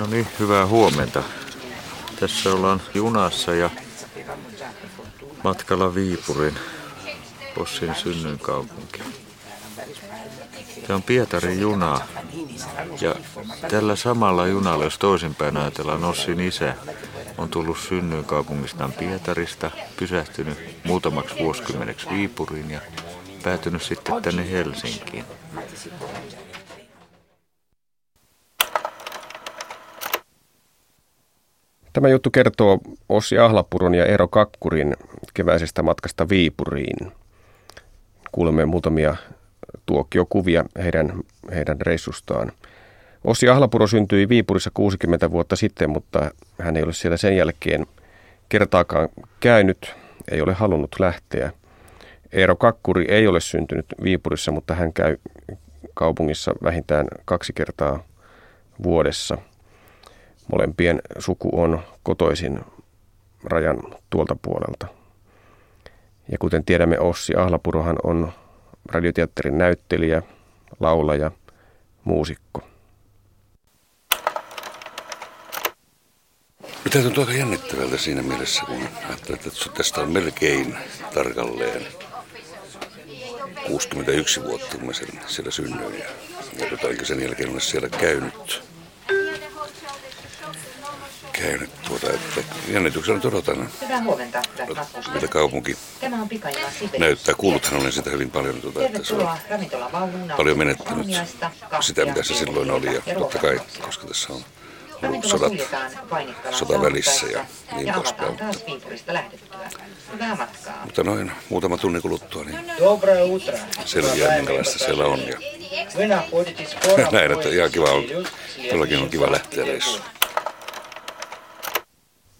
No niin, hyvää huomenta. Tässä ollaan junassa ja matkalla Viipurin, Possin synnyinkaupunki. Tämä on Pietarin juna ja tällä samalla junalla, jos toisinpäin ajatellaan, Ossin isä on tullut synnyinkaupungistaan Pietarista, pysähtynyt muutamaksi vuosikymmeneksi Viipuriin ja päätynyt sitten tänne Helsinkiin. Tämä juttu kertoo Ossi Ahlapuron ja Eero Kakkurin keväisestä matkasta Viipuriin. Kuulemme muutamia tuokiokuvia heidän, heidän reissustaan. Ossi Ahlapuro syntyi Viipurissa 60 vuotta sitten, mutta hän ei ole siellä sen jälkeen kertaakaan käynyt, ei ole halunnut lähteä. Eero Kakkuri ei ole syntynyt Viipurissa, mutta hän käy kaupungissa vähintään kaksi kertaa vuodessa – Molempien suku on kotoisin rajan tuolta puolelta. Ja kuten tiedämme, Ossi Ahlapurohan on radioteatterin näyttelijä, laulaja, muusikko. Tämä tuntuu aika jännittävältä siinä mielessä, kun ajattelet, että tästä on melkein tarkalleen 61 vuotta, kun mä sen siellä synnyin. Ja, ja sen jälkeen olen siellä käynyt käynyt tuota, että jännityksellä nyt odotan. Hyvää huomenta, Mitä kaupunki Tämä on näyttää. Kuuluthan olen sitä hyvin paljon, tuota, että se on paljon menettänyt sitä, mitä se silloin oli. Ja totta kai, koska tässä on ollut sodat, sota välissä ja niin poispäin. Mutta noin muutama tunnin kuluttua, niin selviää minkälaista siellä on. Ja näin, että ihan kiva on, todellakin on kiva lähteä reissuun.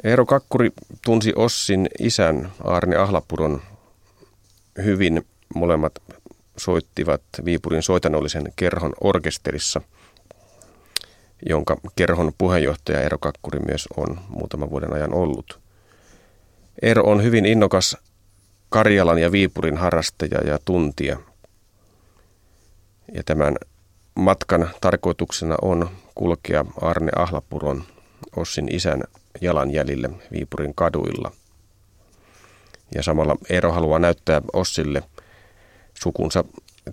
Eero Kakkuri tunsi Ossin isän Arne Ahlapuron hyvin. Molemmat soittivat Viipurin soitanollisen kerhon orkesterissa, jonka kerhon puheenjohtaja Eero Kakkuri myös on muutaman vuoden ajan ollut. Eero on hyvin innokas Karjalan ja Viipurin harrastaja ja tuntija. Ja tämän matkan tarkoituksena on kulkea Arne Ahlapuron Ossin isän jalanjäljille Viipurin kaduilla. Ja samalla Eero haluaa näyttää Ossille sukunsa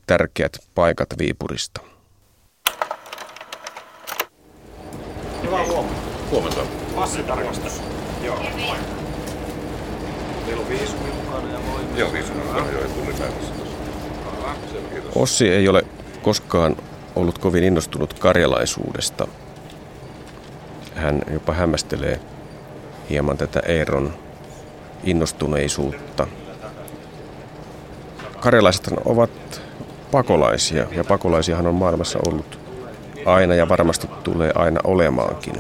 tärkeät paikat Viipurista. Hyvää huomenta. Huomenta. Passitarkastus. Joo. Meillä on viisi mukana ja voi... Joo, viisi mukana joo, tuli Ossi ei ole koskaan ollut kovin innostunut karjalaisuudesta. Hän jopa hämmästelee hieman tätä Eeron innostuneisuutta. Karjalaiset ovat pakolaisia ja pakolaisiahan on maailmassa ollut aina ja varmasti tulee aina olemaankin.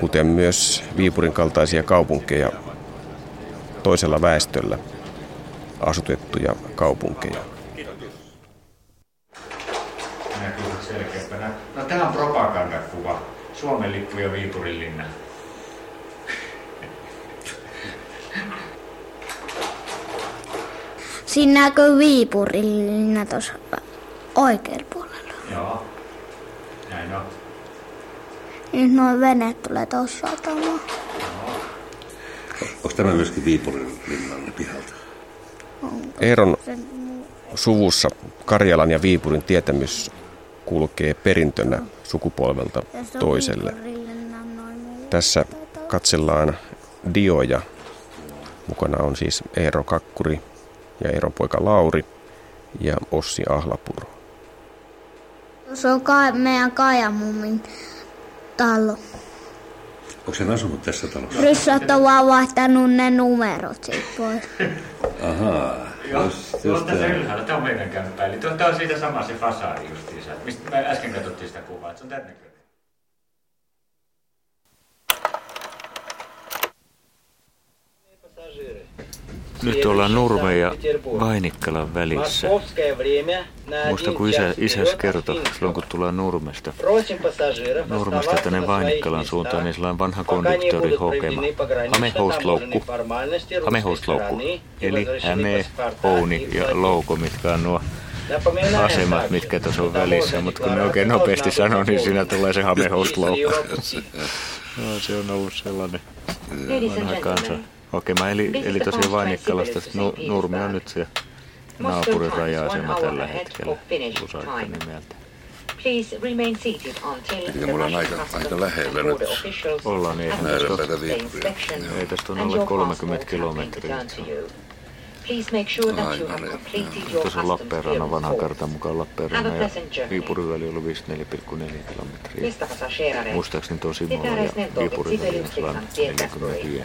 Kuten myös Viipurin kaltaisia kaupunkeja toisella väestöllä asutettuja kaupunkeja. No tämä on propagandakuva. Suomen lippu ja Viipurin linna. Siinä näkyy Viipurillinen tuossa oikealla puolella. Joo, näin on. Nyt noin veneet tulee tuossa satamaan. Onko tämä myöskin Viipurin linnan pihalta? Eeron suvussa Karjalan ja Viipurin tietämys kulkee perintönä sukupolvelta toiselle. Tässä katsellaan dioja. Mukana on siis Eero Kakkuri, ja Eeron poika Lauri ja Ossi Ahlapuro. Se on ka- meidän Kajamummin talo. Onko se asunut tässä talossa? Ryssät on vaan vaihtanut ne numerot siitä pois. Ahaa. Joo, just, just tässä ylhäällä. Tämä on meidän kämppä. Eli tämä on siitä sama se fasaadi justiinsa. Mistä me äsken katsottiin sitä kuvaa, että se on tämän näköinen. Nyt ollaan Nurme ja Vainikkalan välissä. Muista kun isä, isäs kertoi silloin kun tullaan Nurmesta. Nurmesta tänne Vainikkalan suuntaan, niin sellainen vanha konduktori hokema. Hamehousloukku. Hamehousloukku. Eli häme, houni ja louko, mitkä on nuo asemat, mitkä tuossa on välissä, mutta kun ne oikein nopeasti sanoo, niin siinä tulee se hamehostloukka. no, se on ollut sellainen vanha kansa. Okei, mä eli, eli tosiaan Vainikkalasta nu, Nurmi on nyt se naapurin raja-asema tällä hetkellä, Usaikka nimeltä. Ja mulla on aika, aika lähellä nyt. Ollaan niin, ei tästä ole alle 30 kilometriä. Please make sure that you have Tässä on Lappeenrannan vanha karta mukaan Lappeenrannan ja Viipurin väli on 54,4 kilometriä. Muistaakseni tuo Simola ja Viipurin väli on 45.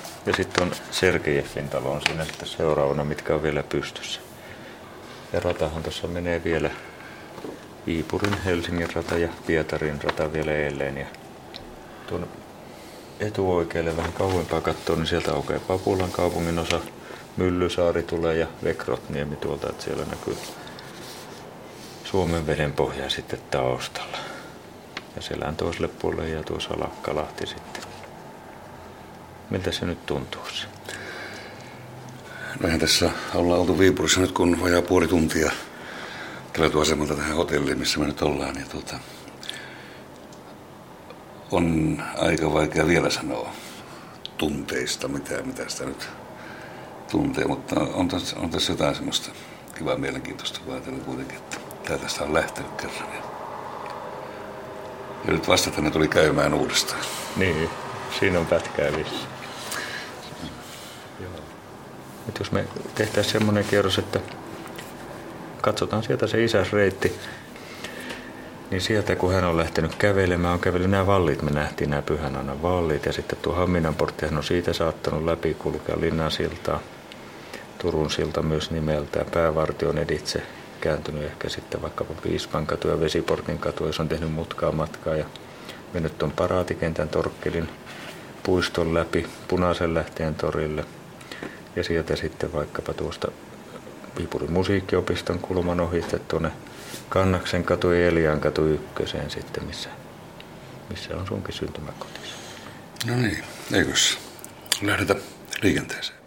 ja sitten on Sergejeffin talo on siinä sitten seuraavana, mitkä on vielä pystyssä. Ja ratahan tuossa menee vielä Viipurin, Helsingin rata ja Pietarin rata vielä edelleen. Ja tuon etuoikealle vähän kauempaa katsoa, niin sieltä aukeaa Papulan kaupungin osa. Myllysaari tulee ja Vekrotniemi tuolta, että siellä näkyy Suomen veden pohja sitten taustalla. Ja selän toiselle puolelle ja tuossa Lakkalahti sitten. Miltä se nyt tuntuu? Mehän tässä ollaan oltu Viipurissa nyt kun vajaa puoli tuntia kävelyasemalta tähän hotelliin, missä me nyt ollaan. Ja tuota, on aika vaikea vielä sanoa tunteista, mitä, mitä sitä nyt tuntee, mutta on tässä, on tässä jotain semmoista kivaa mielenkiintoista, kun ajatellen kuitenkin, että tämä tästä on lähtenyt kerran. Ja, ja nyt vasta tänne tuli käymään uudestaan. Niin, siinä on pätkää vissi. Nyt jos me tehtäisiin semmoinen kierros, että katsotaan sieltä se isäs reitti, niin sieltä kun hän on lähtenyt kävelemään, on kävellyt nämä vallit, me nähtiin nämä pyhän vallit ja sitten tuo Hamminan portti, hän on siitä saattanut läpi kulkea Linnan siltaa, Turun silta myös nimeltään, päävartion editse kääntynyt ehkä sitten vaikkapa Piispan katu ja Vesiportin katu, jos on tehnyt mutkaa matkaa ja mennyt tuon paraatikentän torkkelin puiston läpi Punaisen lähteen torille ja sieltä sitten vaikkapa tuosta Viipurin musiikkiopiston kulman ohi tuonne Kannaksen katu ja Elian katu ykköseen sitten, missä, missä on sunkin syntymäkotissa. No niin, eikös lähdetä liikenteeseen.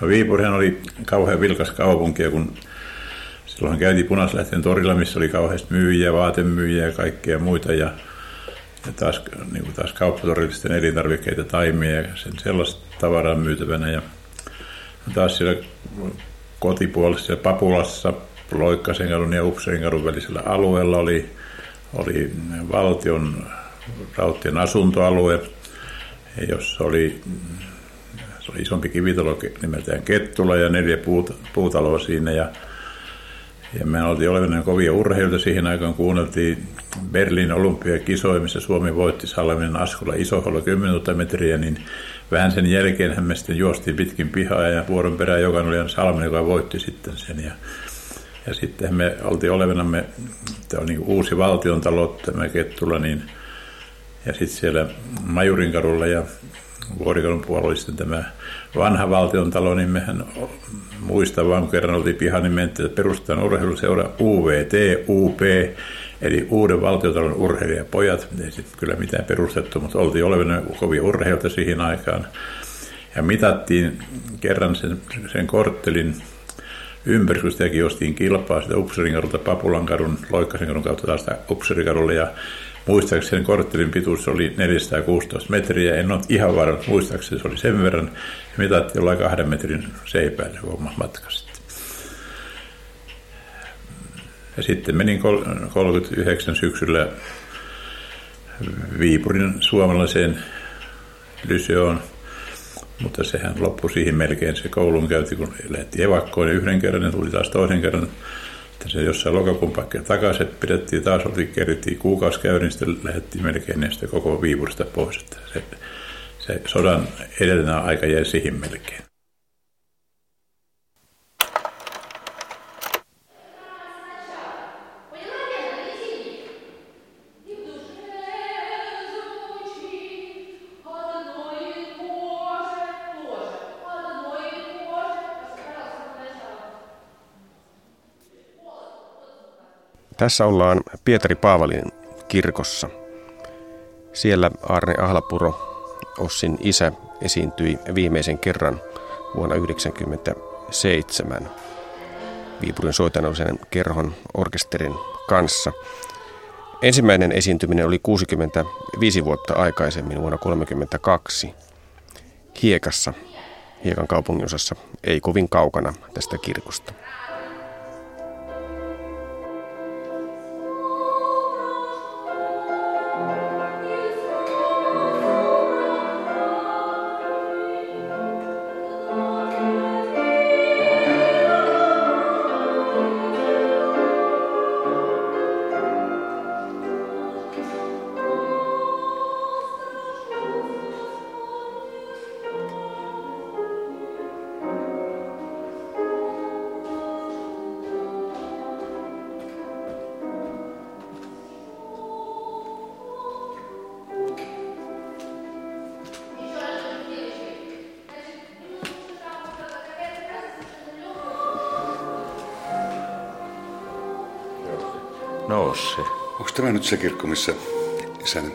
No Viipurihan oli kauhean vilkas kaupunki, kun silloin käytiin Punaislähteen torilla, missä oli kauheasti myyjiä, vaatemyyjiä ja kaikkea muita. Ja, ja taas, niin kuin taas kauppatorillisten elintarvikkeita, taimia ja sen sellaista tavaraa myytävänä. Ja taas siellä kotipuolessa siellä Papulassa, Loikkasenkadun ja Upsenkadun välisellä alueella oli, oli valtion rauttien asuntoalue, jossa oli se oli isompi kivitalo nimeltään Kettula ja neljä puut, puutaloa siinä. Ja, ja me oltiin olevina kovia urheilta siihen aikaan. Kuunneltiin Berliin olympiakisoja, missä Suomi voitti Salminen Askolla isoholla 10 metriä, niin vähän sen jälkeen me sitten juostiin pitkin pihaa ja vuoron perään joka oli Salminen, joka voitti sitten sen. Ja, ja sitten me oltiin olevenamme, tämä on niin uusi valtion talo, tämä Kettula, niin, ja sitten siellä Majurinkadulla ja Vuorikadun puolella oli sitten tämä vanha valtion talo, niin mehän muistan vaan, kun kerran oltiin pihan, niin mentiin, että perustetaan urheiluseura UVT, UP, eli Uuden valtiotalon urheilijapojat. Ei sitten kyllä mitään perustettu, mutta oltiin olevina kovia urheilta siihen aikaan. Ja mitattiin kerran sen, sen korttelin ympäri, kun sitäkin jostiin kilpaa sitä Upseringadulta Papulankadun, Loikkasenkadun kautta taas Upserikadulle ja Muistaakseni korttelin pituus oli 416 metriä, en ole ihan varma, muistaakseni se oli sen verran. Mitattiin jollain kahden metrin seipäällä oma matka sitten. Ja sitten menin 39 syksyllä Viipurin suomalaiseen lyseoon, mutta sehän loppui siihen melkein se koulun käynti, kun lähti evakkoon yhden kerran ja tuli taas toisen kerran sitten se jossain lokakuun paikkeja takaisin, että pidettiin taas, oltiin, kerittiin kuukausi käydä, niin sitten lähdettiin melkein sitten koko Viipurista pois. Että se, se sodan edellinen aika jäi siihen melkein. Tässä ollaan Pietari Paavalin kirkossa. Siellä Arne Ahlapuro, Ossin isä, esiintyi viimeisen kerran vuonna 1997 Viipurin soitanollisen kerhon orkesterin kanssa. Ensimmäinen esiintyminen oli 65 vuotta aikaisemmin vuonna 1932 Hiekassa, Hiekan kaupunginosassa, ei kovin kaukana tästä kirkosta. Nyt se kirkko, missä isän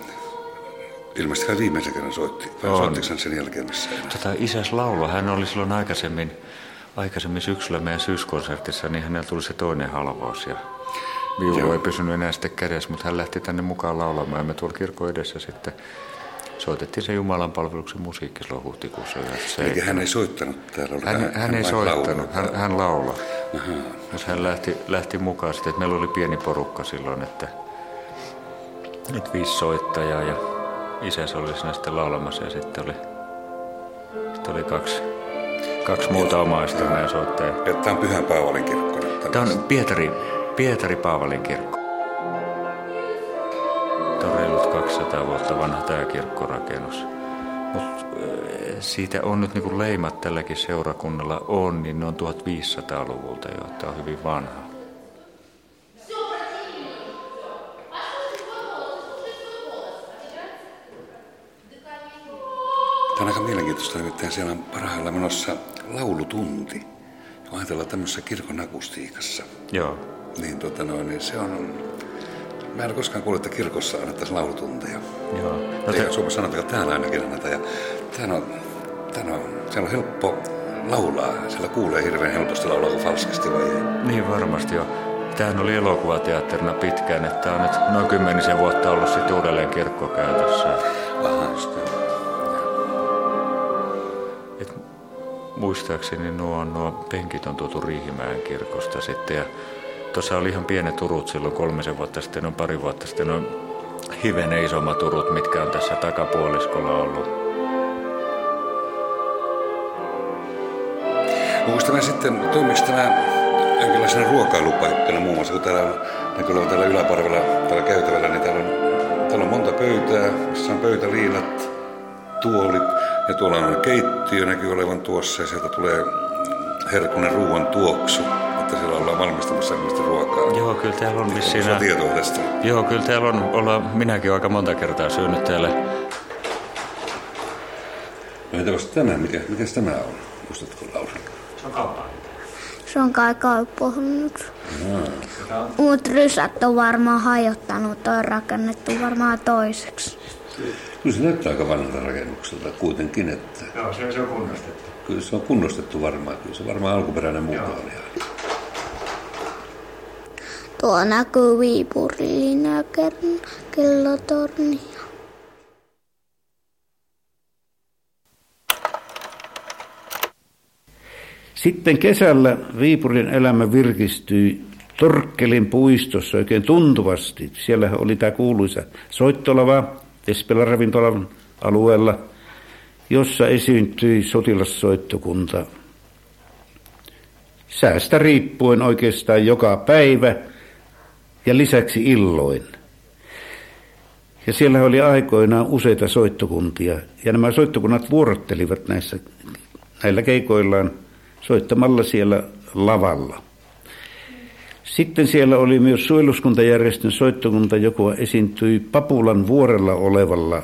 ilmeisesti hän viimeisen kerran soitti? Vai On. soittiko hän sen jälkeen missä? Tota, isäs laulo, hän oli silloin aikaisemmin, aikaisemmin syksyllä meidän syyskonsertissa, niin hänellä tuli se toinen halvaus ja viulu Joo. ei pysynyt enää sitten kädessä, mutta hän lähti tänne mukaan laulamaan ja me tuolla kirkon edessä sitten soitettiin se Jumalan palveluksen musiikki silloin huhtikuussa 97. Eikä hän ei soittanut täällä. Oli Hän, hän, ei vain soittanut, hän, hän laulaa. Hän lähti, lähti mukaan sitten, että meillä oli pieni porukka silloin, että nyt viisi soittajaa ja isäs oli siinä sitten laulamassa ja sitten oli, sitten oli kaksi, kaksi muuta omaista meidän soittajaa. Ja Tämä on Pyhän Paavalin kirkko. Tämä on Pietari, Pietari Paavalin kirkko. Tämä on reilut 200 vuotta vanha tämä kirkkorakennus. Mutta siitä on nyt niinku leimat tälläkin seurakunnalla on, niin ne on 1500-luvulta jo, että on hyvin vanha. Tämä on aika mielenkiintoista, nimittäin siellä on parhaillaan menossa laulutunti. Kun ajatellaan tämmöisessä kirkon akustiikassa, Joo. niin, tota noin, niin se on... Mä en koskaan kuullut, että kirkossa annettaisiin laulutunteja. Joo. No te, Suomessa että täällä ainakin annetaan. Ja täällä on, täällä on, siellä on helppo laulaa. Siellä kuulee hirveän helposti laulaa kuin falskisti vai ei. niin varmasti jo. Tämähän oli elokuvateatterina pitkään, että tämä on nyt noin kymmenisen vuotta ollut sitten uudelleen kirkkokäytössä. Aha, just muistaakseni nuo, nuo penkit on tuotu Riihimäen kirkosta sitten. Ja tuossa oli ihan pienet urut silloin kolmisen vuotta sitten, on pari vuotta sitten. On hivenen isommat urut, mitkä on tässä takapuoliskolla ollut. Onko sitten, toimiko tämä jonkinlaisena ruokailupaikkana muun muassa, kun täällä näkyy täällä yläparvella, täällä käytävällä, niin täällä on, täällä on monta pöytää, missä on pöytäliinat, tuolit, ja tuolla on keittiö näkyy olevan tuossa, ja sieltä tulee herkunen ruoan tuoksu, että siellä ollaan valmistamassa ilmeisesti ruokaa. Joo, kyllä täällä on vissiin... Onko sulla tietoa tästä? Joo, kyllä täällä on, ollaan, minäkin aika monta kertaa syönyt täällä. No entäpäs tämä, mikä, mikäs tämä on? Muistatko Lauri? Se on kauppaa. Se on kai kauppohonnut. Mut rysät on varmaan hajottanut, on rakennettu varmaan toiseksi. Kyllä se näyttää aika vanhalta rakennukselta kuitenkin, että Joo, se, se on kunnostettu. kyllä se on kunnostettu varmaan. Kyllä se varmaan alkuperäinen muuta oli. Tuo näkyy ker- kellotorni. Sitten kesällä Viipurin elämä virkistyi Torkkelin puistossa oikein tuntuvasti. Siellä oli tämä kuuluisa soittolava Espelan ravintolan alueella, jossa esiintyi sotilassoittokunta. Säästä riippuen oikeastaan joka päivä ja lisäksi illoin. Ja siellä oli aikoinaan useita soittokuntia, ja nämä soittokunnat vuorottelivat näissä, näillä keikoillaan soittamalla siellä lavalla. Sitten siellä oli myös suojeluskuntajärjestön soittokunta, joka esiintyi Papulan vuorella olevalla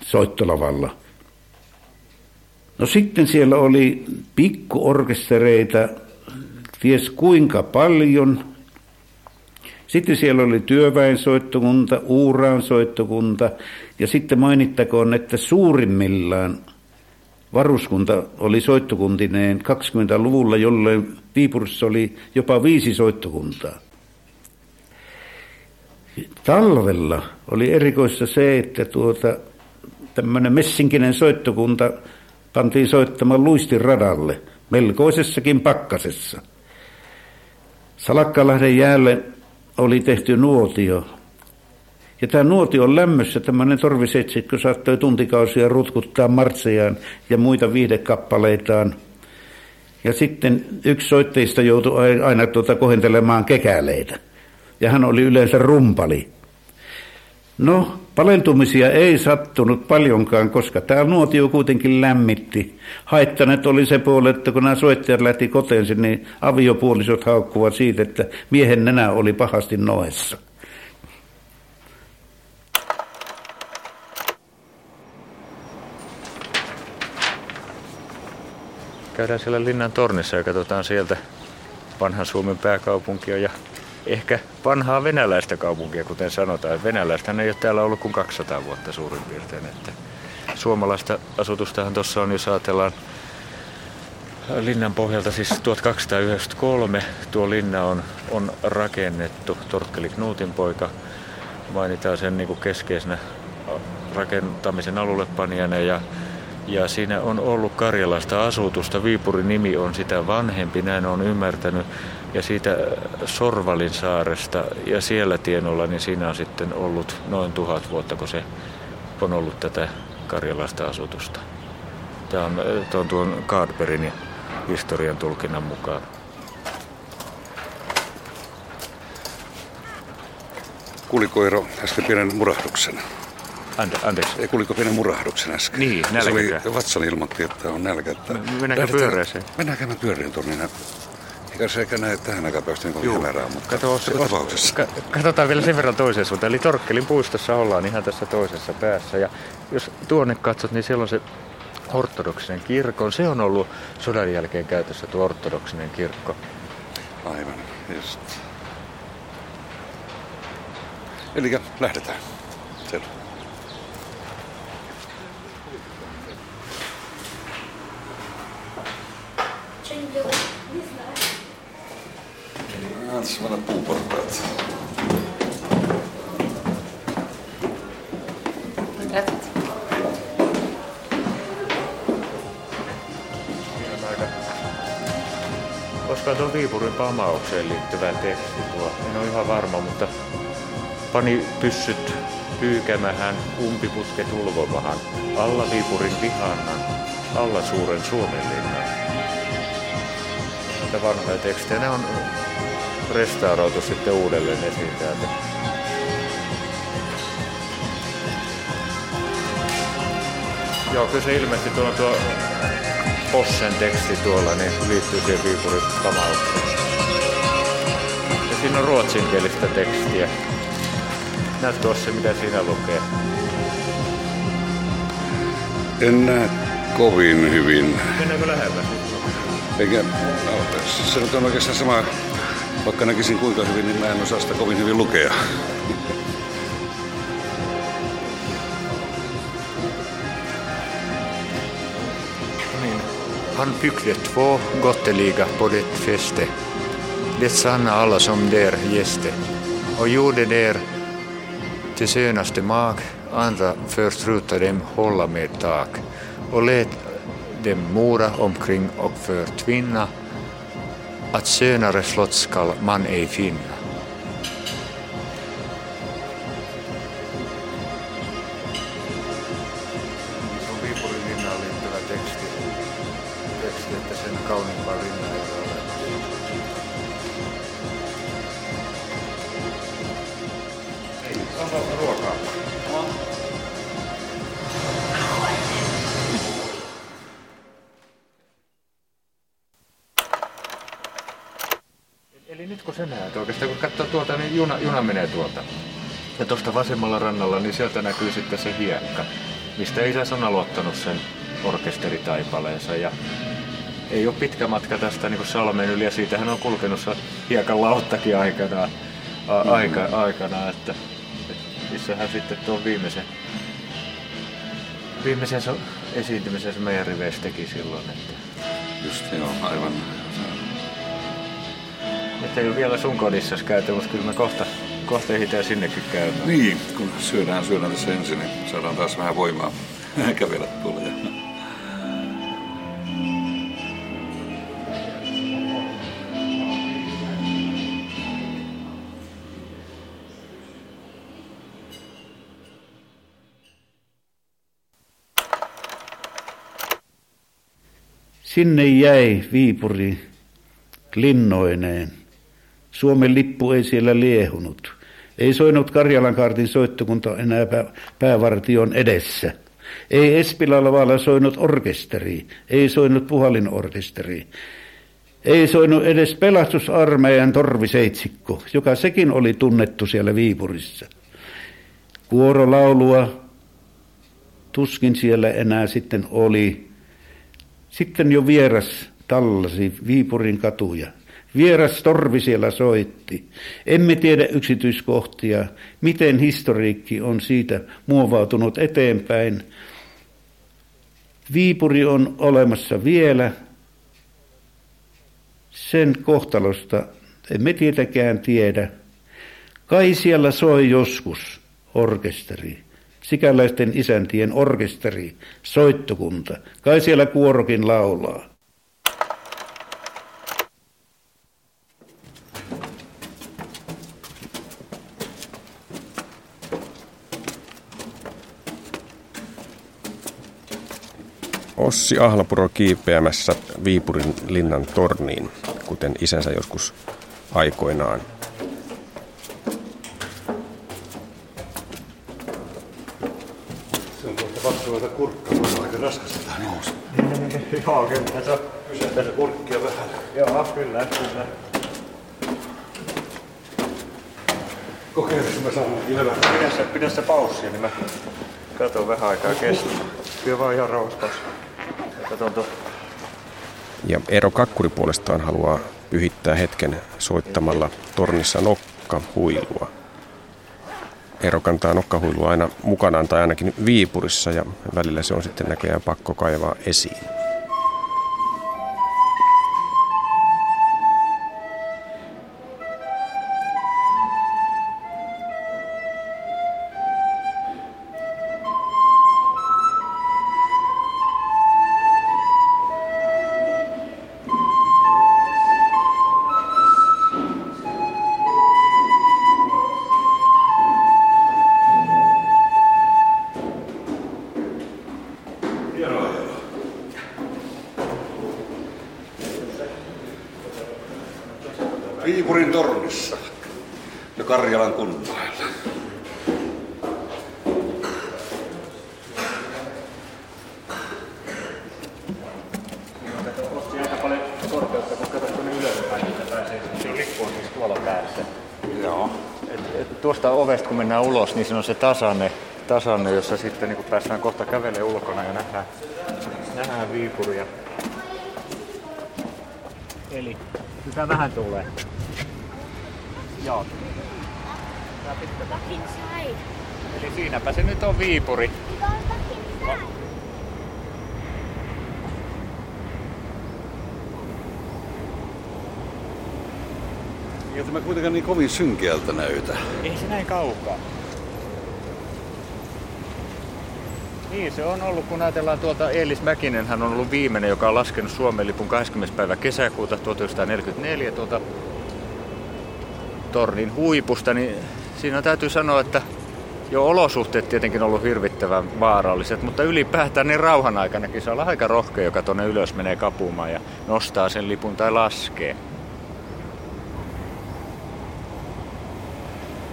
soittolavalla. No sitten siellä oli pikkuorkestereita, ties kuinka paljon, Sitten siellä oli työväen soittokunta, Uuraan soittokunta ja sitten mainittakoon, että suurimmillaan varuskunta oli soittokuntineen 20-luvulla, jolloin Viipurissa oli jopa viisi soittokuntaa. Talvella oli erikoissa se, että tuota, tämmöinen messinkinen soittokunta pantiin soittamaan luistin radalle, melkoisessakin pakkasessa. Salakkalahden jäälle oli tehty nuotio. Ja tämä nuotio lämmössä tämmöinen torvisetsikkö saattoi tuntikausia rutkuttaa martsejaan ja muita viihdekappaleitaan. Ja sitten yksi soitteista joutui aina tuota kohentelemaan kekäleitä. Ja hän oli yleensä rumpali. No, palentumisia ei sattunut paljonkaan, koska tämä nuotio kuitenkin lämmitti. Haittanet oli se puoli, että kun nämä soittajat lähti koteensa, niin aviopuolisot haukkuvat siitä, että miehen nenä oli pahasti noessa. Käydään siellä Linnan tornissa ja katsotaan sieltä vanhan Suomen pääkaupunkia ja ehkä vanhaa venäläistä kaupunkia, kuten sanotaan. Venäläistä ei ole täällä ollut kuin 200 vuotta suurin piirtein. Että suomalaista asutustahan tuossa on, jos ajatellaan linnan pohjalta, siis 1293 tuo linna on, on rakennettu. Torkkeli Knuutin poika mainitaan sen niin kuin keskeisenä rakentamisen alullepanijana ja ja siinä on ollut Karjalasta asutusta. Viipurin nimi on sitä vanhempi, näin on ymmärtänyt. Ja siitä Sorvalin saaresta ja siellä tienolla, niin siinä on sitten ollut noin tuhat vuotta, kun se on ollut tätä Karjalasta asutusta. Tämä on tuon, tuon Kaadberin historian tulkinnan mukaan. Kuuliko Eero äsken pienen murahduksen? Ante, anteeksi. Ei kuuliko pienen murahduksen äsken? Niin, nälkä. Se oli, Vatsan ilmoitti, että on nälkä. Että mennäänkö pyöreeseen? Mennään käymään pyöreän tuonne. Eikä se eikä näe tähän aikaan päästä niin hämärää, mutta Kato, tapauksessa. Ka- katsotaan vielä sen verran toiseen suuntaan. Eli Torkkelin puistossa ollaan ihan tässä toisessa päässä. Ja jos tuonne katsot, niin siellä on se ortodoksinen kirkko. Se on ollut sodan jälkeen käytössä tuo ortodoksinen kirkko. Aivan, just. Eli lähdetään. Tässä on puuportaat. Koska tuon Viipurin pamaukseen liittyvä teksti tuo, en ole ihan varma, mutta pani pyssyt pyykämähän umpiputket ulvomahan, alla Viipurin vihannan, alla suuren Suomenlinnan. Näitä vanhoja tekstejä, ne on restauroitu sitten uudelleen esiin täältä. Joo, kyllä se ilmeisesti tuolla tuo Possen teksti tuolla, niin liittyy siihen Viipurin kamaukseen. Ja siinä on ruotsinkielistä tekstiä. Näet tuossa, mitä siinä lukee. En näe kovin hyvin. Mennäänkö lähemmäs? Eikä, no, se nyt on oikeastaan sama vaikka näkisin kuinka hyvin, niin mä en osaa sitä kovin hyvin lukea. Niin. Han byggde två gotteliga på det fäste. Det sanna alla som där gäste och gjorde där till sönaste mag, andra förtruta dem hålla med tak och lät dem mora omkring och förtvinna att skönare slott skall man ej finna. Eli nyt kun sä näet oikeastaan, kun katsoo tuolta, niin juna, juna menee tuolta. Ja tuosta vasemmalla rannalla, niin sieltä näkyy sitten se hiekka, mistä isä on aloittanut sen orkesteritaipaleensa. Ja ei ole pitkä matka tästä niin salmen yli, ja siitähän on kulkenut hiekan lauttakin aikanaan. aika, aikana, että missä hän sitten tuon viimeisen, viimeisen esiintymisen meidän riveissä teki silloin. Että... Just joo, aivan. Että ei ole vielä sun kodissa käyty, mutta kyllä me kohta, kohta ehditään sinnekin käymään. Niin, kun syödään, syödään tässä ensin, niin saadaan taas vähän voimaa kävellä tuolla. Sinne jäi Viipuri linnoineen. Suomen lippu ei siellä liehunut. Ei soinut Karjalan kaartin soittokunta enää päävartion edessä. Ei Espilalavalla soinut orkesteri, ei soinut puhalinorkesteri. Ei soinut edes pelastusarmeijan torviseitsikko, joka sekin oli tunnettu siellä Viipurissa. Kuorolaulua tuskin siellä enää sitten oli. Sitten jo vieras tallasi Viipurin katuja. Vieras torvi siellä soitti. Emme tiedä yksityiskohtia, miten historiikki on siitä muovautunut eteenpäin. Viipuri on olemassa vielä. Sen kohtalosta emme tietäkään tiedä. Kai siellä soi joskus orkesteri, sikäläisten isäntien orkesteri, soittokunta. Kai siellä kuorokin laulaa. Ossi Ahlapuro kiipeämässä Viipurin linnan torniin, kuten isänsä joskus aikoinaan. Se on tuolta paksuilta kurkkaa, se on aika raskas tähän nousu. Joo, kyllä se on. Pysytään kurkkia vähän. Joo, kyllä, kyllä. Kokeillaan, mä saan ilmää. Pidä se, pidä se paussia, niin mä katson vähän aikaa kestää. Kyllä vaan ihan rauhassa. Tuon. Ja Eero Kakkuri puolestaan haluaa pyhittää hetken soittamalla tornissa nokkahuilua. Eero kantaa nokkahuilua aina mukanaan tai ainakin Viipurissa ja välillä se on sitten näköjään pakko kaivaa esiin. Et, et tuosta ovesta kun mennään ulos, niin siinä on se tasanne, tasanne jossa sitten niin päästään kohta kävelemään ulkona ja nähdään, nähdään Viipuria. Eli sitä vähän tulee. Joo. Eli siinäpä se nyt on Viipuri. Ei tämä kuitenkaan niin kovin synkeältä näytä. Ei se näin kaukaa. Niin, se on ollut, kun ajatellaan tuolta Eelis Mäkinen, hän on ollut viimeinen, joka on laskenut Suomen lipun 20. päivä kesäkuuta 1944 tuota tornin huipusta, niin siinä täytyy sanoa, että jo olosuhteet tietenkin ollut hirvittävän vaaralliset, mutta ylipäätään niin rauhan aikanakin se on aika rohkea, joka tuonne ylös menee kapumaan ja nostaa sen lipun tai laskee.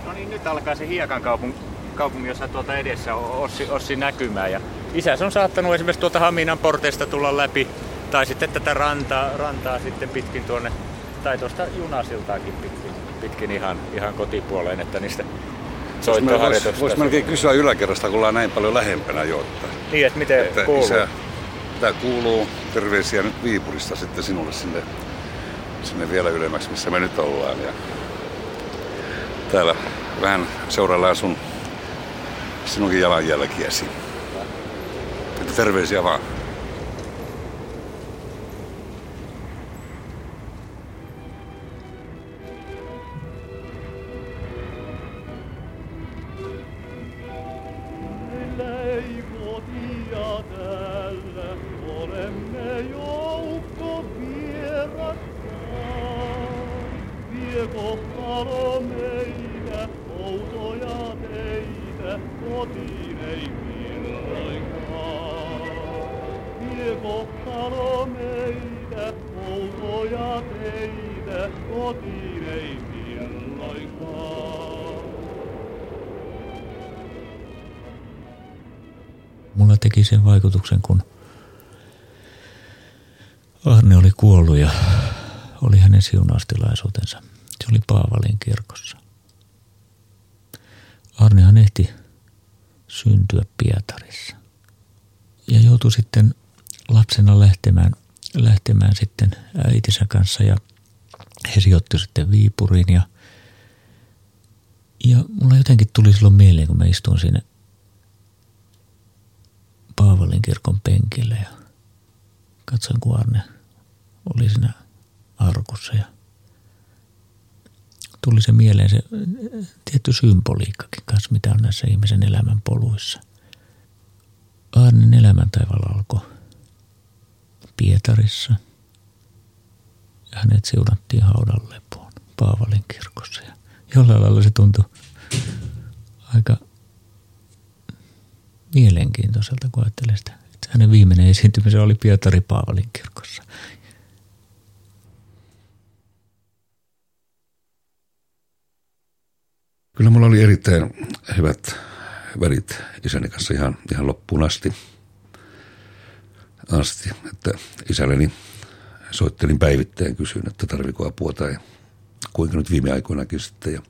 No niin, nyt alkaa se Hiekan kaupung, kaupunki, jossa tuota edessä on Ossi, Ossi näkymään. Ja isäs on saattanut esimerkiksi tuota Haminan porteista tulla läpi, tai sitten tätä rantaa, rantaa sitten pitkin tuonne, tai tuosta junasiltaakin pitkin, pitkin ihan, ihan kotipuoleen, että niistä Voisi soittoharjoituksista. vois melkein kysyä yläkerrasta, kun ollaan näin paljon lähempänä jo. Että, Niin, että miten että kuuluu? isä, tämä kuuluu terveisiä nyt Viipurista sitten sinulle sinne, sinne vielä ylemmäksi, missä me nyt ollaan. Ja täällä vähän seuraillaan sun sinunkin jalanjälkiäsi. Että terveisiä vaan. Kuollut ja oli hänen siunaustilaisuutensa. Se oli Paavalin kirkossa. Arnehan ehti syntyä Pietarissa. Ja joutui sitten lapsena lähtemään, lähtemään sitten äitinsä kanssa ja he sijoittui sitten Viipuriin ja, ja mulla jotenkin tuli silloin mieleen, kun mä istuin siinä Paavalin kirkon penkillä ja katsoin, kun Arne oli siinä arkussa ja tuli se mieleen se tietty symboliikkakin kanssa, mitä on näissä ihmisen elämän poluissa. Arnen elämäntaivaalla alkoi Pietarissa ja hänet siunattiin haudan lepoon Paavalin kirkossa. Ja jollain lailla se tuntui aika mielenkiintoiselta, kun ajattelee sitä. Että hänen viimeinen esiintymisen oli Pietari Paavalin kirkossa. Kyllä mulla oli erittäin hyvät värit isäni kanssa ihan, ihan loppuun asti. asti. Että isälleni soittelin päivittäin kysyin, että tarviko apua tai kuinka nyt viime aikoinakin sitten. Ja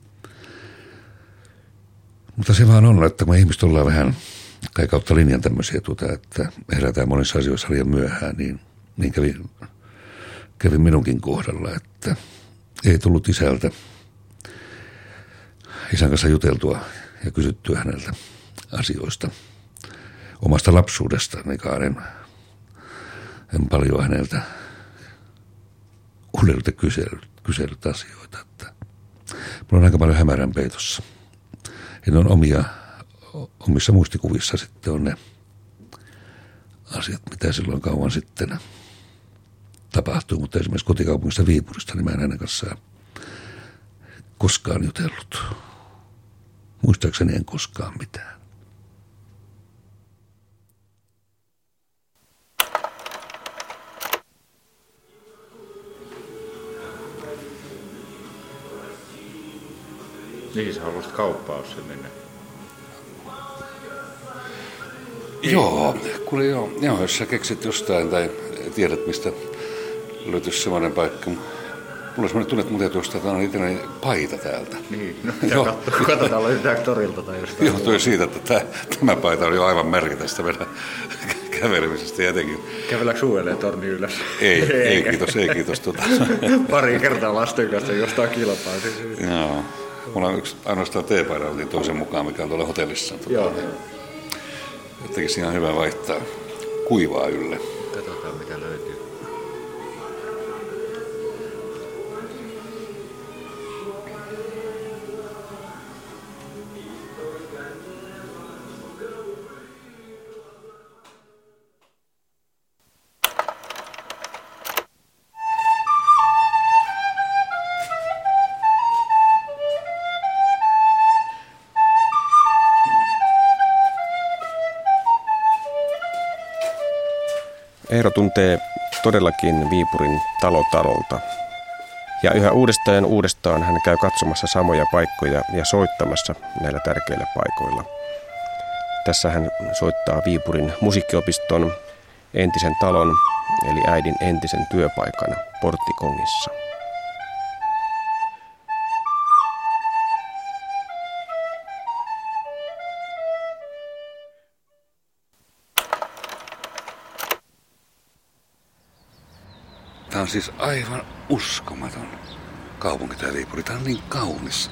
mutta se vaan on, että me ihmiset ollaan vähän kai kautta linjan tämmöisiä, tuota, että herätään monissa asioissa liian myöhään, niin, niin kävi, kävi minunkin kohdalla, että ei tullut isältä isän kanssa juteltua ja kysyttyä häneltä asioista omasta lapsuudesta, niin en, en paljon häneltä uudelleen kysellyt, kysellyt asioita. Että mulla on aika paljon hämärän peitossa. Ja ne on omia, omissa muistikuvissa sitten on ne asiat, mitä silloin kauan sitten tapahtui. Mutta esimerkiksi kotikaupungista Viipurista, niin mä en hänen kanssaan koskaan jutellut. Muistaakseni en koskaan mitään. Niin, sä haluaisit kauppaan mennä. Joo, kuule joo, joo, jos sä keksit jostain tai tiedät mistä löytyisi semmoinen paikka. Mulla on semmoinen tunne, että mun täytyy ostaa itselläni paita täältä. Niin, no joo. Katso, katsotaan löytääkö torilta tai jostain. Johtui siitä, että tämä, tämä paita oli jo aivan merkitästä meidän kävelemisestä jotenkin. Kävelläkö uudelleen torni ylös? Ei, ei kiitos, ei kiitos. Tuota. Pari kertaa lasten kanssa jostain kilpaa. Joo. Mulla on yksi ainoastaan teepaita otin toisen mukaan, mikä on tuolla hotellissa. Joo. Tekisi ihan hyvä vaihtaa kuivaa ylle. Eero tuntee todellakin Viipurin talotalolta. Ja yhä uudestaan uudestaan hän käy katsomassa samoja paikkoja ja soittamassa näillä tärkeillä paikoilla. Tässä hän soittaa Viipurin musiikkiopiston entisen talon, eli äidin entisen työpaikan Porttikongissa. Tämä on siis aivan uskomaton. kaupunki tämä Viipuri. Tämä on niin kaunis.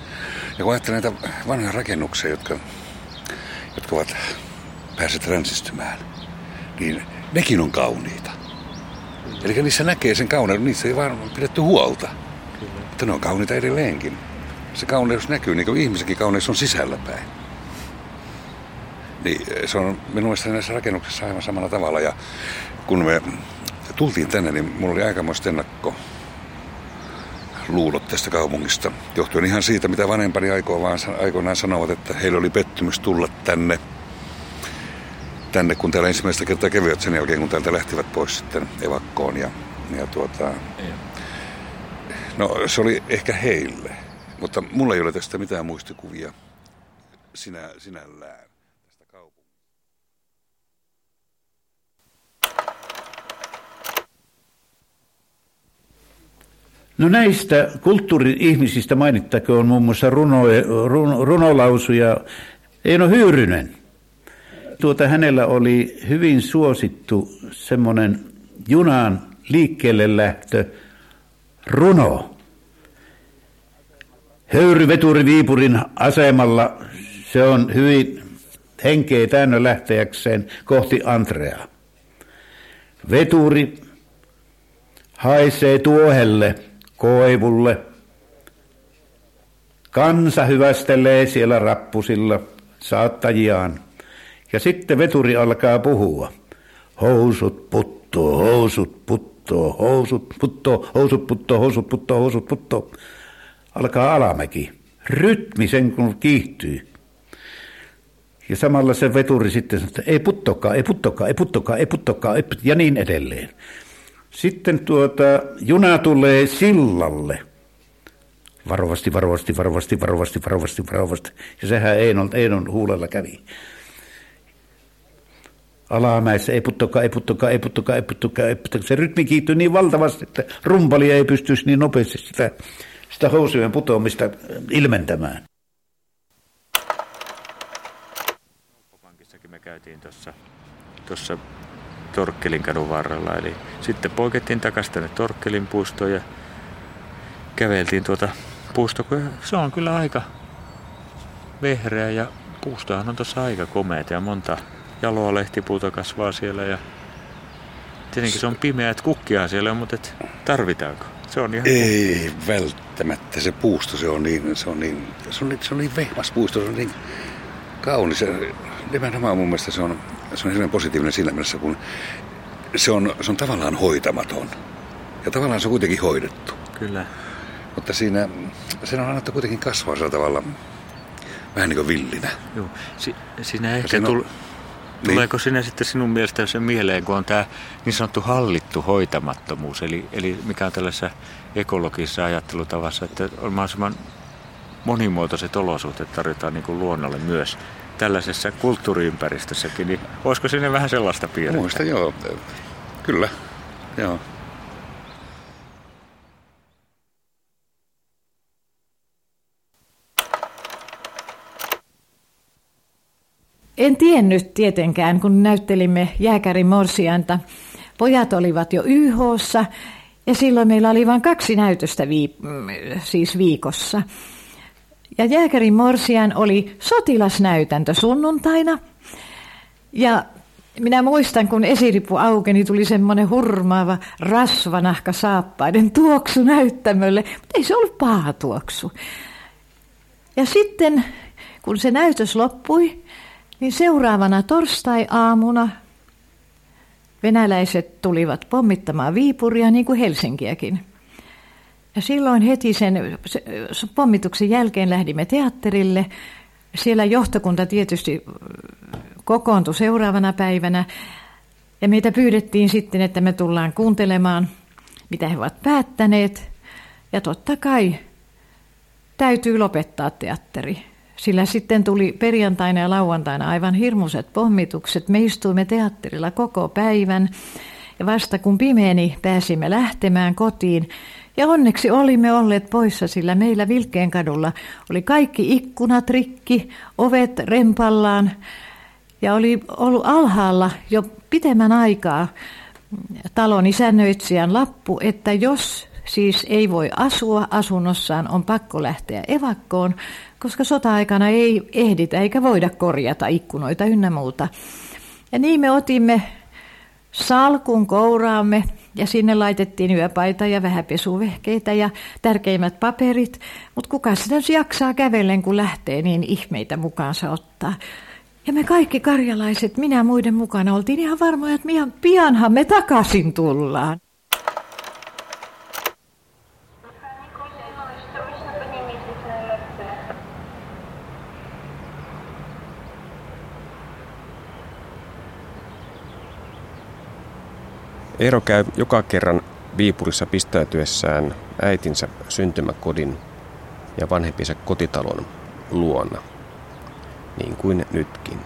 Ja kun ajattelen näitä vanhoja rakennuksia, jotka, jotka ovat päässeet ränsistymään, niin nekin on kauniita. Eli niissä näkee sen kauneuden, niissä ei vaan pidetty huolta. Kyllä. Mutta ne on kauniita edelleenkin. Se kauneus näkyy, niin kuin ihmisenkin kauneus on sisälläpäin. Niin se on minun mielestä näissä rakennuksissa aivan samalla tavalla. Ja kun me tultiin tänne, niin mulla oli aikamoista ennakko luulot tästä kaupungista. Johtuen ihan siitä, mitä vanhempani aikoinaan sanovat, että heillä oli pettymys tulla tänne, tänne kun täällä ensimmäistä kertaa kävivät sen jälkeen, kun täältä lähtivät pois sitten evakkoon. Ja, ja tuota, no se oli ehkä heille, mutta mulla ei ole tästä mitään muistikuvia sinä, sinällään. No näistä kulttuuri-ihmisistä mainittakoon muun muassa runo, run, runolausuja Eino Hyyrynen. Tuota, hänellä oli hyvin suosittu semmoinen junaan liikkeelle lähtö runo. Höyryveturi Viipurin asemalla, se on hyvin henkeä täynnä lähteäkseen kohti Antreaa. Veturi haisee tuohelle – koivulle. Kansa hyvästelee siellä rappusilla saattajiaan. Ja sitten veturi alkaa puhua. Housut puttoo, housut puttoo, housut puttoo, housut puttoo, housut puttoo, housut puttoo. Alkaa alamäki. Rytmi sen kun kiihtyy. Ja samalla se veturi sitten sanoo, että ei puttokaa, ei puttokaa, ei puttokaa, ei puttokaa, ja niin edelleen. Sitten tuota, juna tulee sillalle. Varovasti, varovasti, varovasti, varovasti, varovasti, varovasti. Ja sehän Einon, Einon huulella kävi. Alamäessä ei puttokaa, ei puttokaa, ei puttokaa, ei puttokaa, ei puttokaa. Se rytmi kiittyy niin valtavasti, että rumpali ei pystyisi niin nopeasti sitä, sitä housujen putoamista ilmentämään. Pankissakin me käytiin tuossa Torkkelin kadun varrella. Eli sitten poikettiin takaisin tänne Torkkelin puistoon ja käveltiin tuota puusto, kun se on kyllä aika vehreä ja puustohan on tuossa aika komeet ja monta jaloa lehtipuuta kasvaa siellä ja tietenkin se on pimeä, että kukkia siellä on, mutta et tarvitaanko? Se on ihan Ei kun... välttämättä se puusto, se on niin, se on niin, se on niin, se on niin vehmas puusto, se on niin kaunis. Nimenomaan mun mielestä se on se on hirveän positiivinen siinä mielessä, kun se on, se on tavallaan hoitamaton. Ja tavallaan se on kuitenkin hoidettu. Kyllä. Mutta siinä, sen on annettu kuitenkin kasvaa sillä tavalla vähän niin kuin villinä. Joo, si, siinä ehkä siinä on, niin. Tuleeko sinne sitten sinun mielestä se mieleen, kun on tämä niin sanottu hallittu hoitamattomuus, eli, eli mikä on tällaisessa ekologisessa ajattelutavassa, että on mahdollisimman monimuotoiset olosuhteet tarjotaan niin kuin luonnolle myös tällaisessa kulttuuriympäristössäkin, niin olisiko sinne vähän sellaista piirrettä? Muista joo, kyllä, joo. En tiennyt tietenkään, kun näyttelimme jääkärin morsianta. Pojat olivat jo YHssa ja silloin meillä oli vain kaksi näytöstä viip- siis viikossa. Ja jääkärin morsian oli sotilasnäytäntö sunnuntaina. Ja minä muistan, kun esiripu aukeni, tuli semmoinen hurmaava rasvanahka saappaiden tuoksu näyttämölle, mutta ei se ollut paha tuoksu. Ja sitten, kun se näytös loppui, niin seuraavana torstai-aamuna venäläiset tulivat pommittamaan Viipuria, niin kuin Helsinkiäkin. Ja silloin heti sen pommituksen jälkeen lähdimme teatterille. Siellä johtokunta tietysti kokoontui seuraavana päivänä. Ja meitä pyydettiin sitten, että me tullaan kuuntelemaan, mitä he ovat päättäneet. Ja totta kai täytyy lopettaa teatteri. Sillä sitten tuli perjantaina ja lauantaina aivan hirmuiset pommitukset. Me istuimme teatterilla koko päivän. Ja vasta kun pimeeni, pääsimme lähtemään kotiin. Ja onneksi olimme olleet poissa, sillä meillä Vilkkeen kadulla oli kaikki ikkunat rikki, ovet rempallaan ja oli ollut alhaalla jo pitemmän aikaa talon isännöitsijän lappu, että jos siis ei voi asua asunnossaan, on pakko lähteä evakkoon, koska sota-aikana ei ehditä eikä voida korjata ikkunoita ynnä muuta. Ja niin me otimme salkun kouraamme ja sinne laitettiin yöpaita ja vähän pesuvehkeitä ja tärkeimmät paperit. Mutta kuka sitä jaksaa kävellen, kun lähtee niin ihmeitä mukaansa ottaa. Ja me kaikki karjalaiset, minä muiden mukana, oltiin ihan varmoja, että pianhan me takaisin tullaan. Eero käy joka kerran Viipurissa pistäytyessään äitinsä syntymäkodin ja vanhempiensa kotitalon luona, niin kuin nytkin.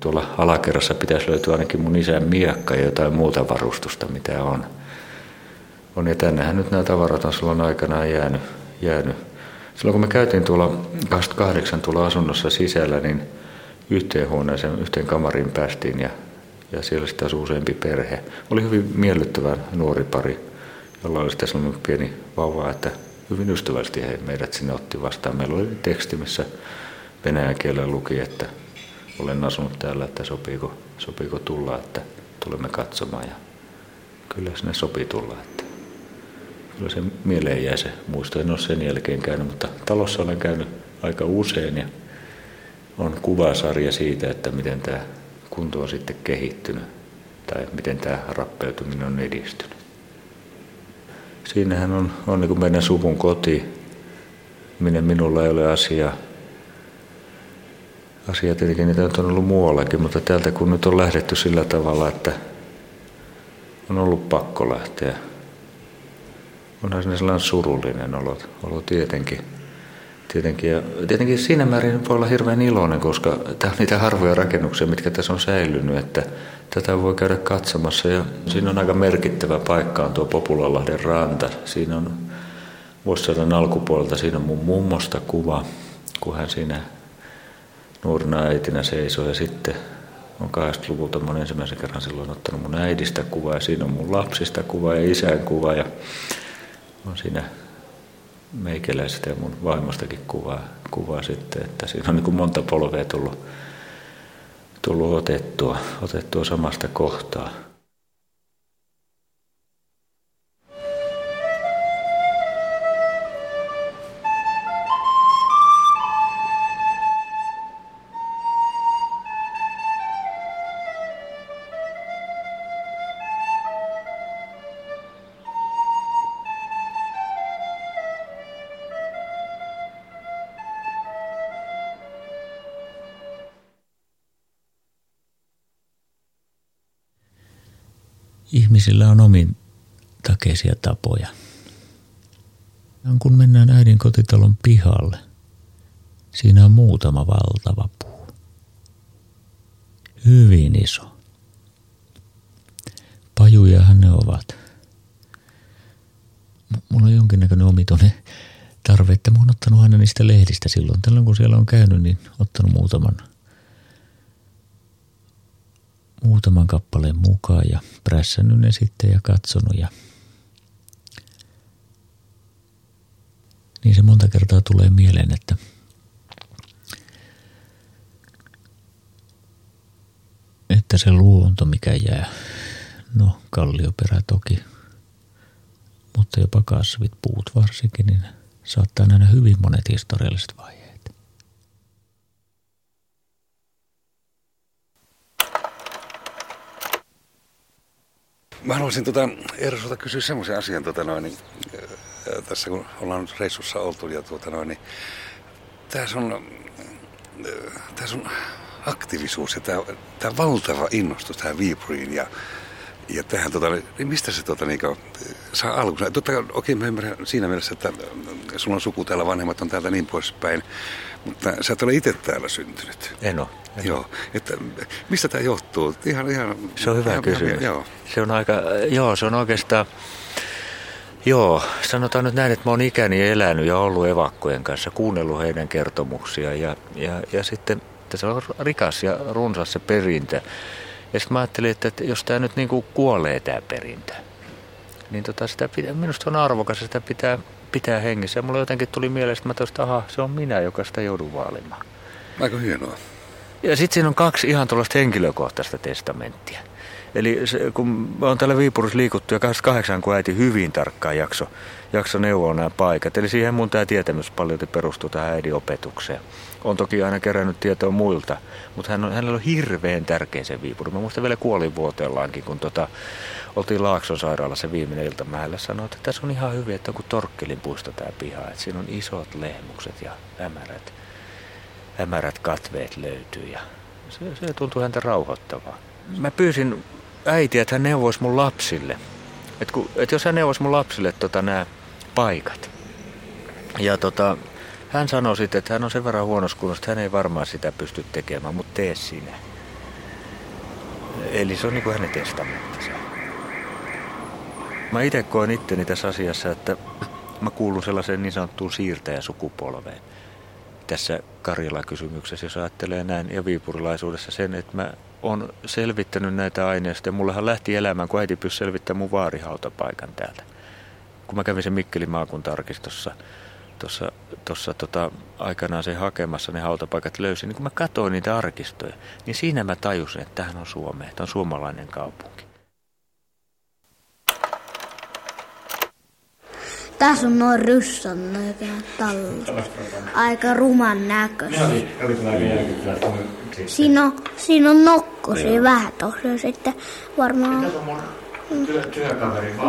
Tuolla alakerrassa pitäisi löytyä ainakin mun isän miekka ja jotain muuta varustusta, mitä on. On ja tännehän nyt nämä tavarat on silloin aikanaan jäänyt, jäänyt Silloin kun me käytiin tuolla 28 tuolla asunnossa sisällä, niin yhteen huoneeseen, yhteen kamariin päästiin ja, ja siellä asui useampi perhe. Oli hyvin miellyttävä nuori pari, jolla oli sitten sellainen pieni vauva, että hyvin ystävällisesti he meidät sinne otti vastaan. Meillä oli teksti, missä venäjän kielellä luki, että olen asunut täällä, että sopiiko, sopiiko tulla, että tulemme katsomaan. Ja kyllä sinne sopii tulla. Että kyllä se mieleen jää se muisto. En ole sen jälkeen käynyt, mutta talossa olen käynyt aika usein ja on kuvasarja siitä, että miten tämä kunto on sitten kehittynyt tai miten tämä rappeutuminen on edistynyt. Siinähän on, on niin kuin meidän suvun koti, minne minulla ei ole asiaa. Asia tietenkin niitä on ollut muuallakin, mutta täältä kun nyt on lähdetty sillä tavalla, että on ollut pakko lähteä onhan sinne sellainen surullinen olo, olo tietenkin. Tietenkin, ja tietenkin siinä määrin voi olla hirveän iloinen, koska tämä on niitä harvoja rakennuksia, mitkä tässä on säilynyt, että tätä voi käydä katsomassa. Ja siinä on aika merkittävä paikka on tuo Populalahden ranta. Siinä on vuosisadan alkupuolelta, siinä on mun mummosta kuva, kun hän siinä nuorena äitinä seisoo ja sitten on 80-luvulta mun ensimmäisen kerran silloin ottanut mun äidistä kuva ja siinä on mun lapsista kuva ja isän kuva ja on siinä meikäläisestä ja mun vaimostakin kuvaa, kuvaa sitten, että siinä on niin kuin monta polvea tullut, tullut otettua, otettua samasta kohtaa. Ihmisillä on omin takeisia tapoja. Kun mennään äidin kotitalon pihalle, siinä on muutama valtava puu. Hyvin iso. Pajujahan ne ovat. Mulla on jonkinnäköinen omituinen tarve, että mä oon ottanut aina niistä lehdistä silloin. Tällöin kun siellä on käynyt, niin ottanut muutaman – muutaman kappaleen mukaan ja prässännyt ne sitten ja katsonut ja niin se monta kertaa tulee mieleen, että että se luonto, mikä jää, no kallioperä toki, mutta jopa kasvit, puut varsinkin, niin saattaa nähdä hyvin monet historialliset vaiheet. Mä haluaisin tuota, Eerosulta kysyä semmoisen asian, tuota noin, niin, tässä kun ollaan reissussa oltu, ja tuota noin, niin, tämä sun, tää sun aktiivisuus ja tämä, tämä valtava innostus tähän Viipuriin ja, ja tähän, tota, niin mistä se tota, niin, saa alkunsa? Totta kai, okei, mä ymmärrän siinä mielessä, että sulla on suku täällä, vanhemmat on täältä niin poispäin, mutta sä et ole itse täällä syntynyt. En ole. Joo, että mistä tämä johtuu? Ihan, ihan, se on hyvä ihan, kysymys. Ihan, joo. Se on aika, joo, se on oikeastaan, joo, sanotaan nyt näin, että mä oon ikäni elänyt ja ollut evakkojen kanssa, kuunnellut heidän kertomuksia ja, ja, ja sitten tässä on rikas ja runsas se perintö. Ja sitten mä ajattelin, että, että jos tämä nyt niin kuin kuolee tämä perintö, niin tota sitä pitää, minusta on arvokas sitä pitää, pitää hengissä. Ja mulla jotenkin tuli mieleen, että mä tosta, aha, se on minä, joka sitä joudun vaalimaan. Aika hienoa. Ja sitten siinä on kaksi ihan tuollaista henkilökohtaista testamenttia. Eli se, kun oon täällä Viipurissa liikuttu ja 28, kun äiti hyvin tarkkaan jakso, jakso neuvoa nämä paikat. Eli siihen mun tämä tietämys paljon perustuu tähän äidin opetukseen. On toki aina kerännyt tietoa muilta, mutta hän on, hänellä on hirveän tärkeä se Viipuri. Mä muistan vielä kuolinvuoteellaankin, kun tota, oltiin Laakson sairaalassa viimeinen ilta. Mä sanoin, että tässä on ihan hyvin, että on kuin Torkkelin puisto tämä piha. Että siinä on isot lehmukset ja hämärät, hämärät katveet löytyy ja se, se tuntuu häntä rauhoittavaa. Mä pyysin äitiä, että hän neuvoisi mun lapsille. Että et jos hän neuvoisi mun lapsille tota, nämä paikat. Ja tota, hän sanoi sitten, että hän on sen verran huonossa kunnossa, että hän ei varmaan sitä pysty tekemään, mutta tee sinä. Eli se on niin kuin hänen testamenttinsa. Mä itse koen itteni tässä asiassa, että mä kuulun sellaiseen niin sanottuun siirtäjäsukupolveen. Tässä Karjala-kysymyksessä, jos ajattelee näin, ja viipurilaisuudessa sen, että mä oon selvittänyt näitä aineistoja. Mullehan lähti elämään, kun äiti pysyi selvittämään mun vaarihautapaikan täältä. Kun mä kävin sen Mikkelin maakuntarkistossa tuossa, tuossa tota, aikanaan se hakemassa ne hautapaikat löysin, niin kun mä katsoin niitä arkistoja, niin siinä mä tajusin, että tämähän on Suomea, tämä on suomalainen kaupunki. Tässä on noin ryssän talli. Aika ruman näköisiä. Siinä on, siinä on nokkosia vähän tuossa sitten varmaan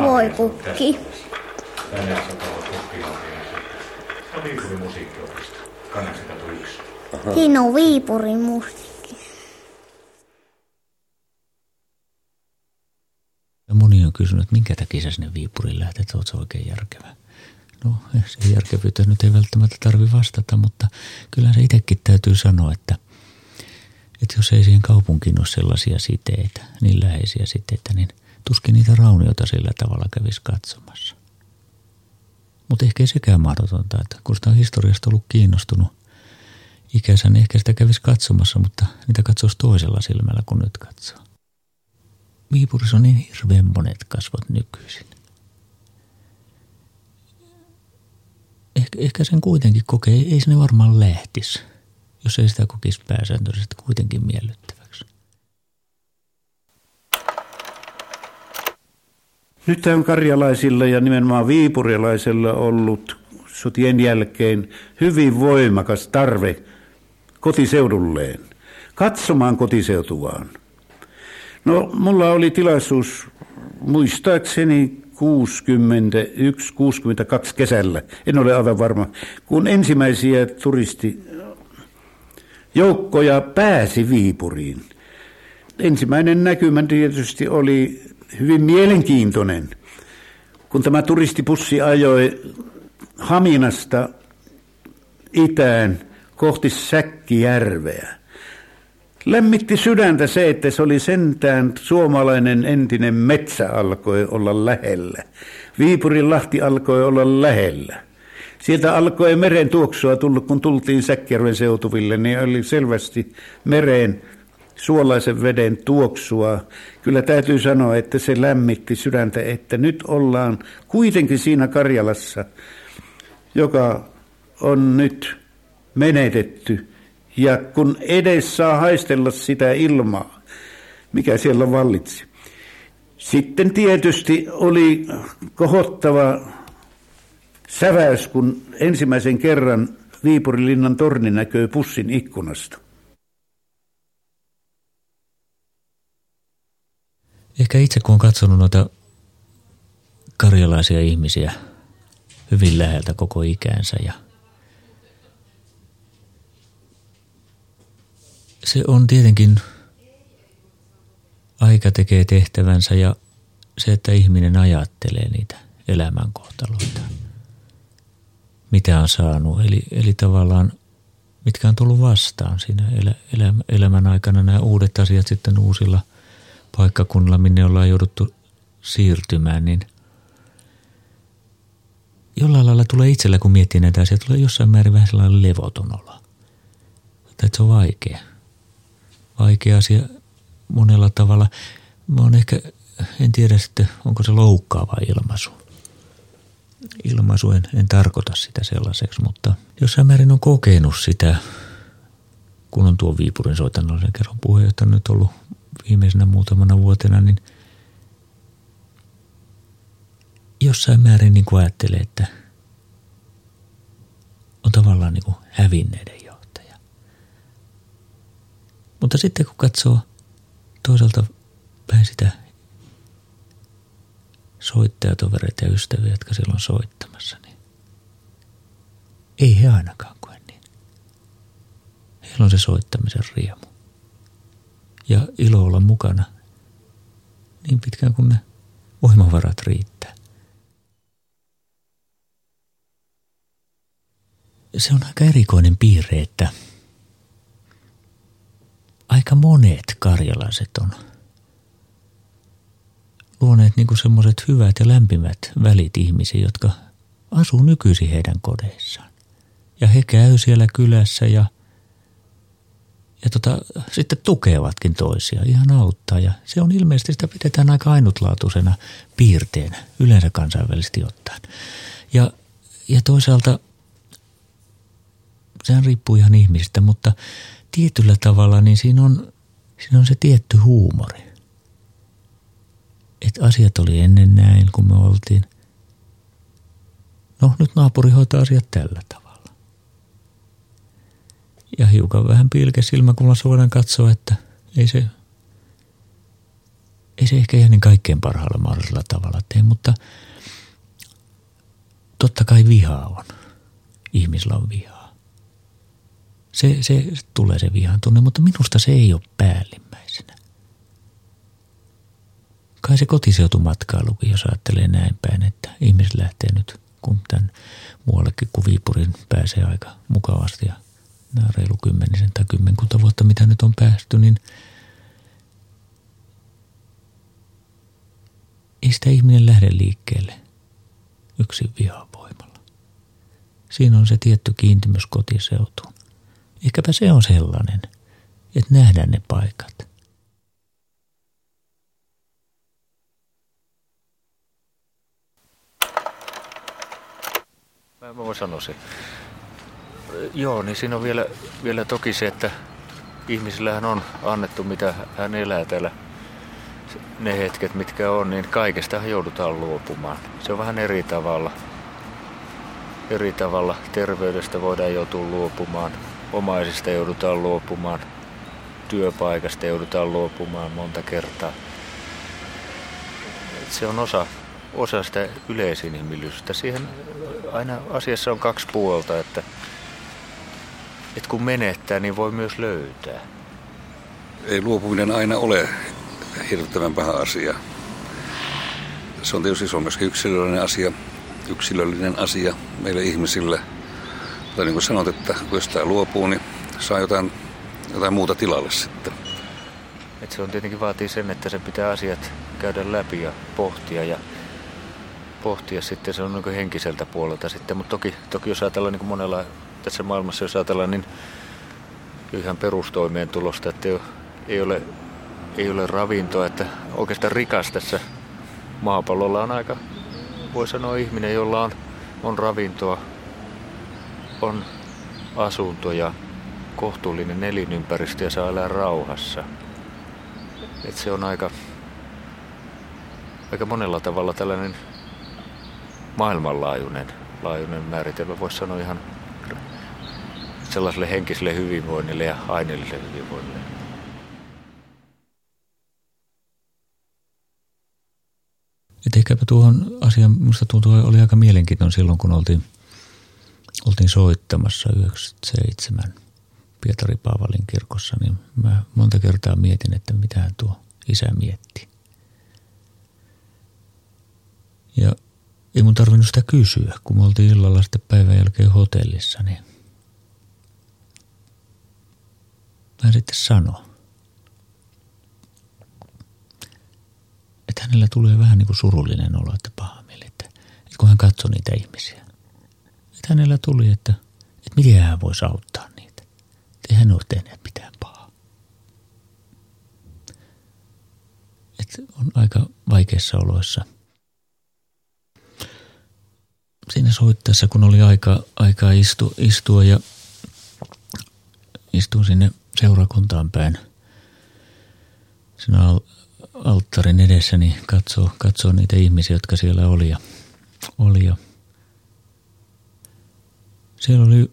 voi kukki. Viipurin musiikkiopisto, 81. Siinä on Viipurin musiikki. Ja moni on kysynyt, että minkä takia sä sinne Viipuriin lähtet, että oot oikein järkevä. No, se järkevyyttä nyt ei välttämättä tarvi vastata, mutta kyllä se itsekin täytyy sanoa, että, että jos ei siihen kaupunkiin ole sellaisia siteitä, niin läheisiä siteitä, niin tuskin niitä raunioita sillä tavalla kävisi katsomassa. Mutta ehkä ei sekään mahdotonta, että kun sitä on historiasta ollut kiinnostunut ikänsä, niin ehkä sitä kävisi katsomassa, mutta niitä katsoisi toisella silmällä kuin nyt katsoo. Viipurissa on niin hirveän monet kasvot nykyisin. Ehkä, ehkä sen kuitenkin kokee, ei sinne varmaan lähtisi, jos ei sitä kokisi pääsääntöisesti kuitenkin miellyttäväksi. Nyt on karjalaisilla ja nimenomaan viipurilaisilla ollut sotien jälkeen hyvin voimakas tarve kotiseudulleen, katsomaan kotiseutuaan. No, mulla oli tilaisuus muistaakseni 61-62 kesällä, en ole aivan varma, kun ensimmäisiä turistijoukkoja pääsi Viipuriin. Ensimmäinen näkymä tietysti oli hyvin mielenkiintoinen, kun tämä turistipussi ajoi Haminasta itään kohti Säkkijärveä. Lämmitti sydäntä se, että se oli sentään suomalainen entinen metsä alkoi olla lähellä. Viipurin lahti alkoi olla lähellä. Sieltä alkoi meren tuoksua tullut, kun tultiin Säkkijärven seutuville, niin oli selvästi mereen suolaisen veden tuoksua. Kyllä täytyy sanoa, että se lämmitti sydäntä, että nyt ollaan kuitenkin siinä Karjalassa, joka on nyt menetetty. Ja kun edes saa haistella sitä ilmaa, mikä siellä vallitsi. Sitten tietysti oli kohottava säväys, kun ensimmäisen kerran Viipurilinnan torni näkyy pussin ikkunasta. Ehkä itse kun on katsonut noita karjalaisia ihmisiä hyvin läheltä koko ikänsä ja se on tietenkin aika tekee tehtävänsä ja se, että ihminen ajattelee niitä elämänkohtaloita, mitä on saanut. Eli, eli tavallaan mitkä on tullut vastaan siinä elä, elä, elämän aikana nämä uudet asiat sitten uusilla – paikkakunnalla, minne ollaan jouduttu siirtymään, niin jollain lailla tulee itsellä, kun miettii näitä asioita, tulee jossain määrin vähän sellainen levoton olo. Että se on vaikea. Vaikea asia monella tavalla, mä oon ehkä, en tiedä sitten, onko se loukkaava ilmaisu. Ilmaisu, en, en tarkoita sitä sellaiseksi, mutta jossain määrin on kokenut sitä, kun on tuo Viipurin soitanollisen kerran puheenjohtaja nyt ollut viimeisenä muutamana vuotena, niin jossain määrin niin kuin ajattelee, että on tavallaan niin kuin hävinneiden. Mutta sitten kun katsoo toisaalta päin sitä soittajatovereita ja ystäviä, jotka silloin soittamassa, niin ei he ainakaan koe niin. Heillä on se soittamisen riemu. Ja ilo olla mukana niin pitkään kuin ne voimavarat riittää. Se on aika erikoinen piirre, että aika monet karjalaiset on – luoneet niin semmoiset hyvät ja lämpimät välit ihmisiä, jotka asuu nykyisin heidän kodeissaan. Ja he käy siellä kylässä ja, ja tota, sitten tukevatkin toisia, ihan auttaa. Ja se on ilmeisesti, sitä pidetään aika ainutlaatuisena piirteenä, yleensä kansainvälisesti ottaen. Ja, ja toisaalta sehän riippuu ihan ihmisistä, mutta tietyllä tavalla niin siinä on, siinä on se tietty huumori että asiat oli ennen näin, kun me oltiin. No, nyt naapuri hoitaa asiat tällä tavalla. Ja hiukan vähän pilke silmäkulmassa voidaan katsoa, että ei se, ei se ehkä ihan niin kaikkein parhaalla mahdollisella tavalla tee, mutta totta kai vihaa on. Ihmisillä on vihaa. Se, se tulee se vihan tunne, mutta minusta se ei ole päällimmäisenä kai se kotiseutumatkailukin, jos ajattelee näin päin, että ihmiset lähtee nyt, kun tämän muuallekin kuin Viipurin pääsee aika mukavasti ja nämä reilu kymmenisen tai kymmenkunta vuotta, mitä nyt on päästy, niin ei sitä ihminen lähde liikkeelle yksin vihavoimalla. Siinä on se tietty kiintymys kotiseutuun. Ehkäpä se on sellainen, että nähdään ne paikat – Mä voin sanoa se. Joo, niin siinä on vielä, vielä toki se, että ihmisillähän on annettu, mitä hän elää täällä ne hetket, mitkä on, niin kaikesta joudutaan luopumaan. Se on vähän eri tavalla. Eri tavalla terveydestä voidaan joutua luopumaan, omaisista joudutaan luopumaan, työpaikasta joudutaan luopumaan monta kertaa. Se on osa, osa sitä yleisinhimillisyyttä. Siihen aina asiassa on kaksi puolta, että, että kun menettää, niin voi myös löytää. Ei luopuminen aina ole hirvittävän paha asia. Se on tietysti se on myöskin yksilöllinen asia, yksilöllinen asia meille ihmisille. Tai niin kuin sanot, että kun jostain luopuu, niin saa jotain, jotain muuta tilalle sitten. Et se on tietenkin vaatii sen, että se pitää asiat käydä läpi ja pohtia ja pohtia sitten, se on niin henkiseltä puolelta sitten, mutta toki, toki jos ajatellaan niin monella tässä maailmassa, jos ajatellaan niin ihan perustoimeentulosta, että ei, ei, ole, ei ole ravintoa, että oikeastaan rikas tässä maapallolla on aika, voi sanoa ihminen, jolla on, on ravintoa, on asunto ja kohtuullinen elinympäristö ja saa elää rauhassa. Et se on aika, aika monella tavalla tällainen maailmanlaajuinen laajuinen määritelmä, voisi sanoa ihan sellaiselle henkiselle hyvinvoinnille ja aineelliselle hyvinvoinnille. Et ehkäpä tuohon asiaan minusta tuntuu oli aika mielenkiintoinen silloin, kun oltiin, oltiin soittamassa 97 Pietari Paavalin kirkossa, niin mä monta kertaa mietin, että mitä tuo isä mietti. Ja ei mun tarvinnut sitä kysyä, kun me oltiin illalla sitten päivän jälkeen hotellissa, niin mä sitten sano, että hänellä tulee vähän niin kuin surullinen olo, että paha mieli, että, että kun hän katsoi niitä ihmisiä. Että hänellä tuli, että, että miten hän voisi auttaa niitä. Että hän ole tehnyt mitään pahaa. on aika vaikeissa oloissa. Siinä soittaessa, kun oli aika, aikaa istu, istua ja istuin sinne seurakuntaan päin siinä alttarin edessä, niin katsoo, katsoo niitä ihmisiä, jotka siellä oli. Ja, oli ja siellä oli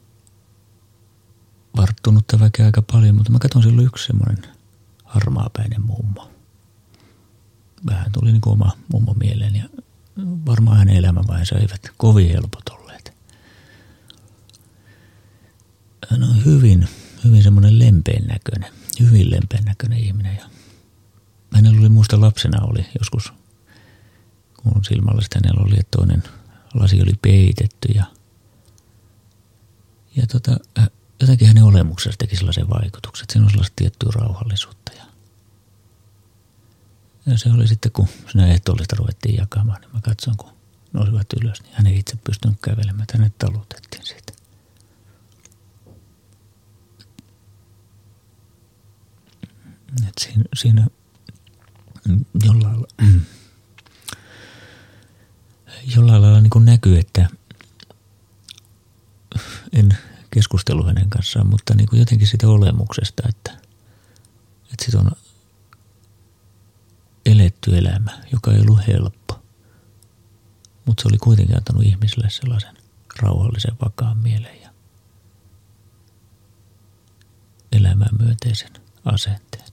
varttunutta väkeä aika paljon, mutta mä katson siellä yksi semmoinen harmaapäinen mummo. Vähän tuli niin kuin oma mummo mieleen ja varmaan hänen elämänvaiheessa eivät kovin helpot olleet. Hän on hyvin, hyvin semmoinen lempeän näköinen, hyvin lempeän näköinen ihminen. Ja hänellä oli muista lapsena oli joskus, kun silmällä hänellä oli, että toinen lasi oli peitetty ja, ja tota, jotenkin hänen olemuksessa teki sellaisen vaikutuksen, että siinä on sellaista tiettyä rauhallisuutta. Ja, ja se oli sitten, kun sinä ehtoollista ruvettiin jakamaan, niin mä katson, kun nousivat ylös, niin hän ei itse pystynyt kävelemään, että hänet talutettiin siitä. Et siinä, siinä jollain lailla, jollain lailla niin näkyy, että en keskustelu hänen kanssaan, mutta niin kuin jotenkin sitä olemuksesta, että, että sit on eletty elämä, joka ei ollut helppo. Mutta se oli kuitenkin antanut ihmisille sellaisen rauhallisen vakaan mielen ja elämään myönteisen asenteen.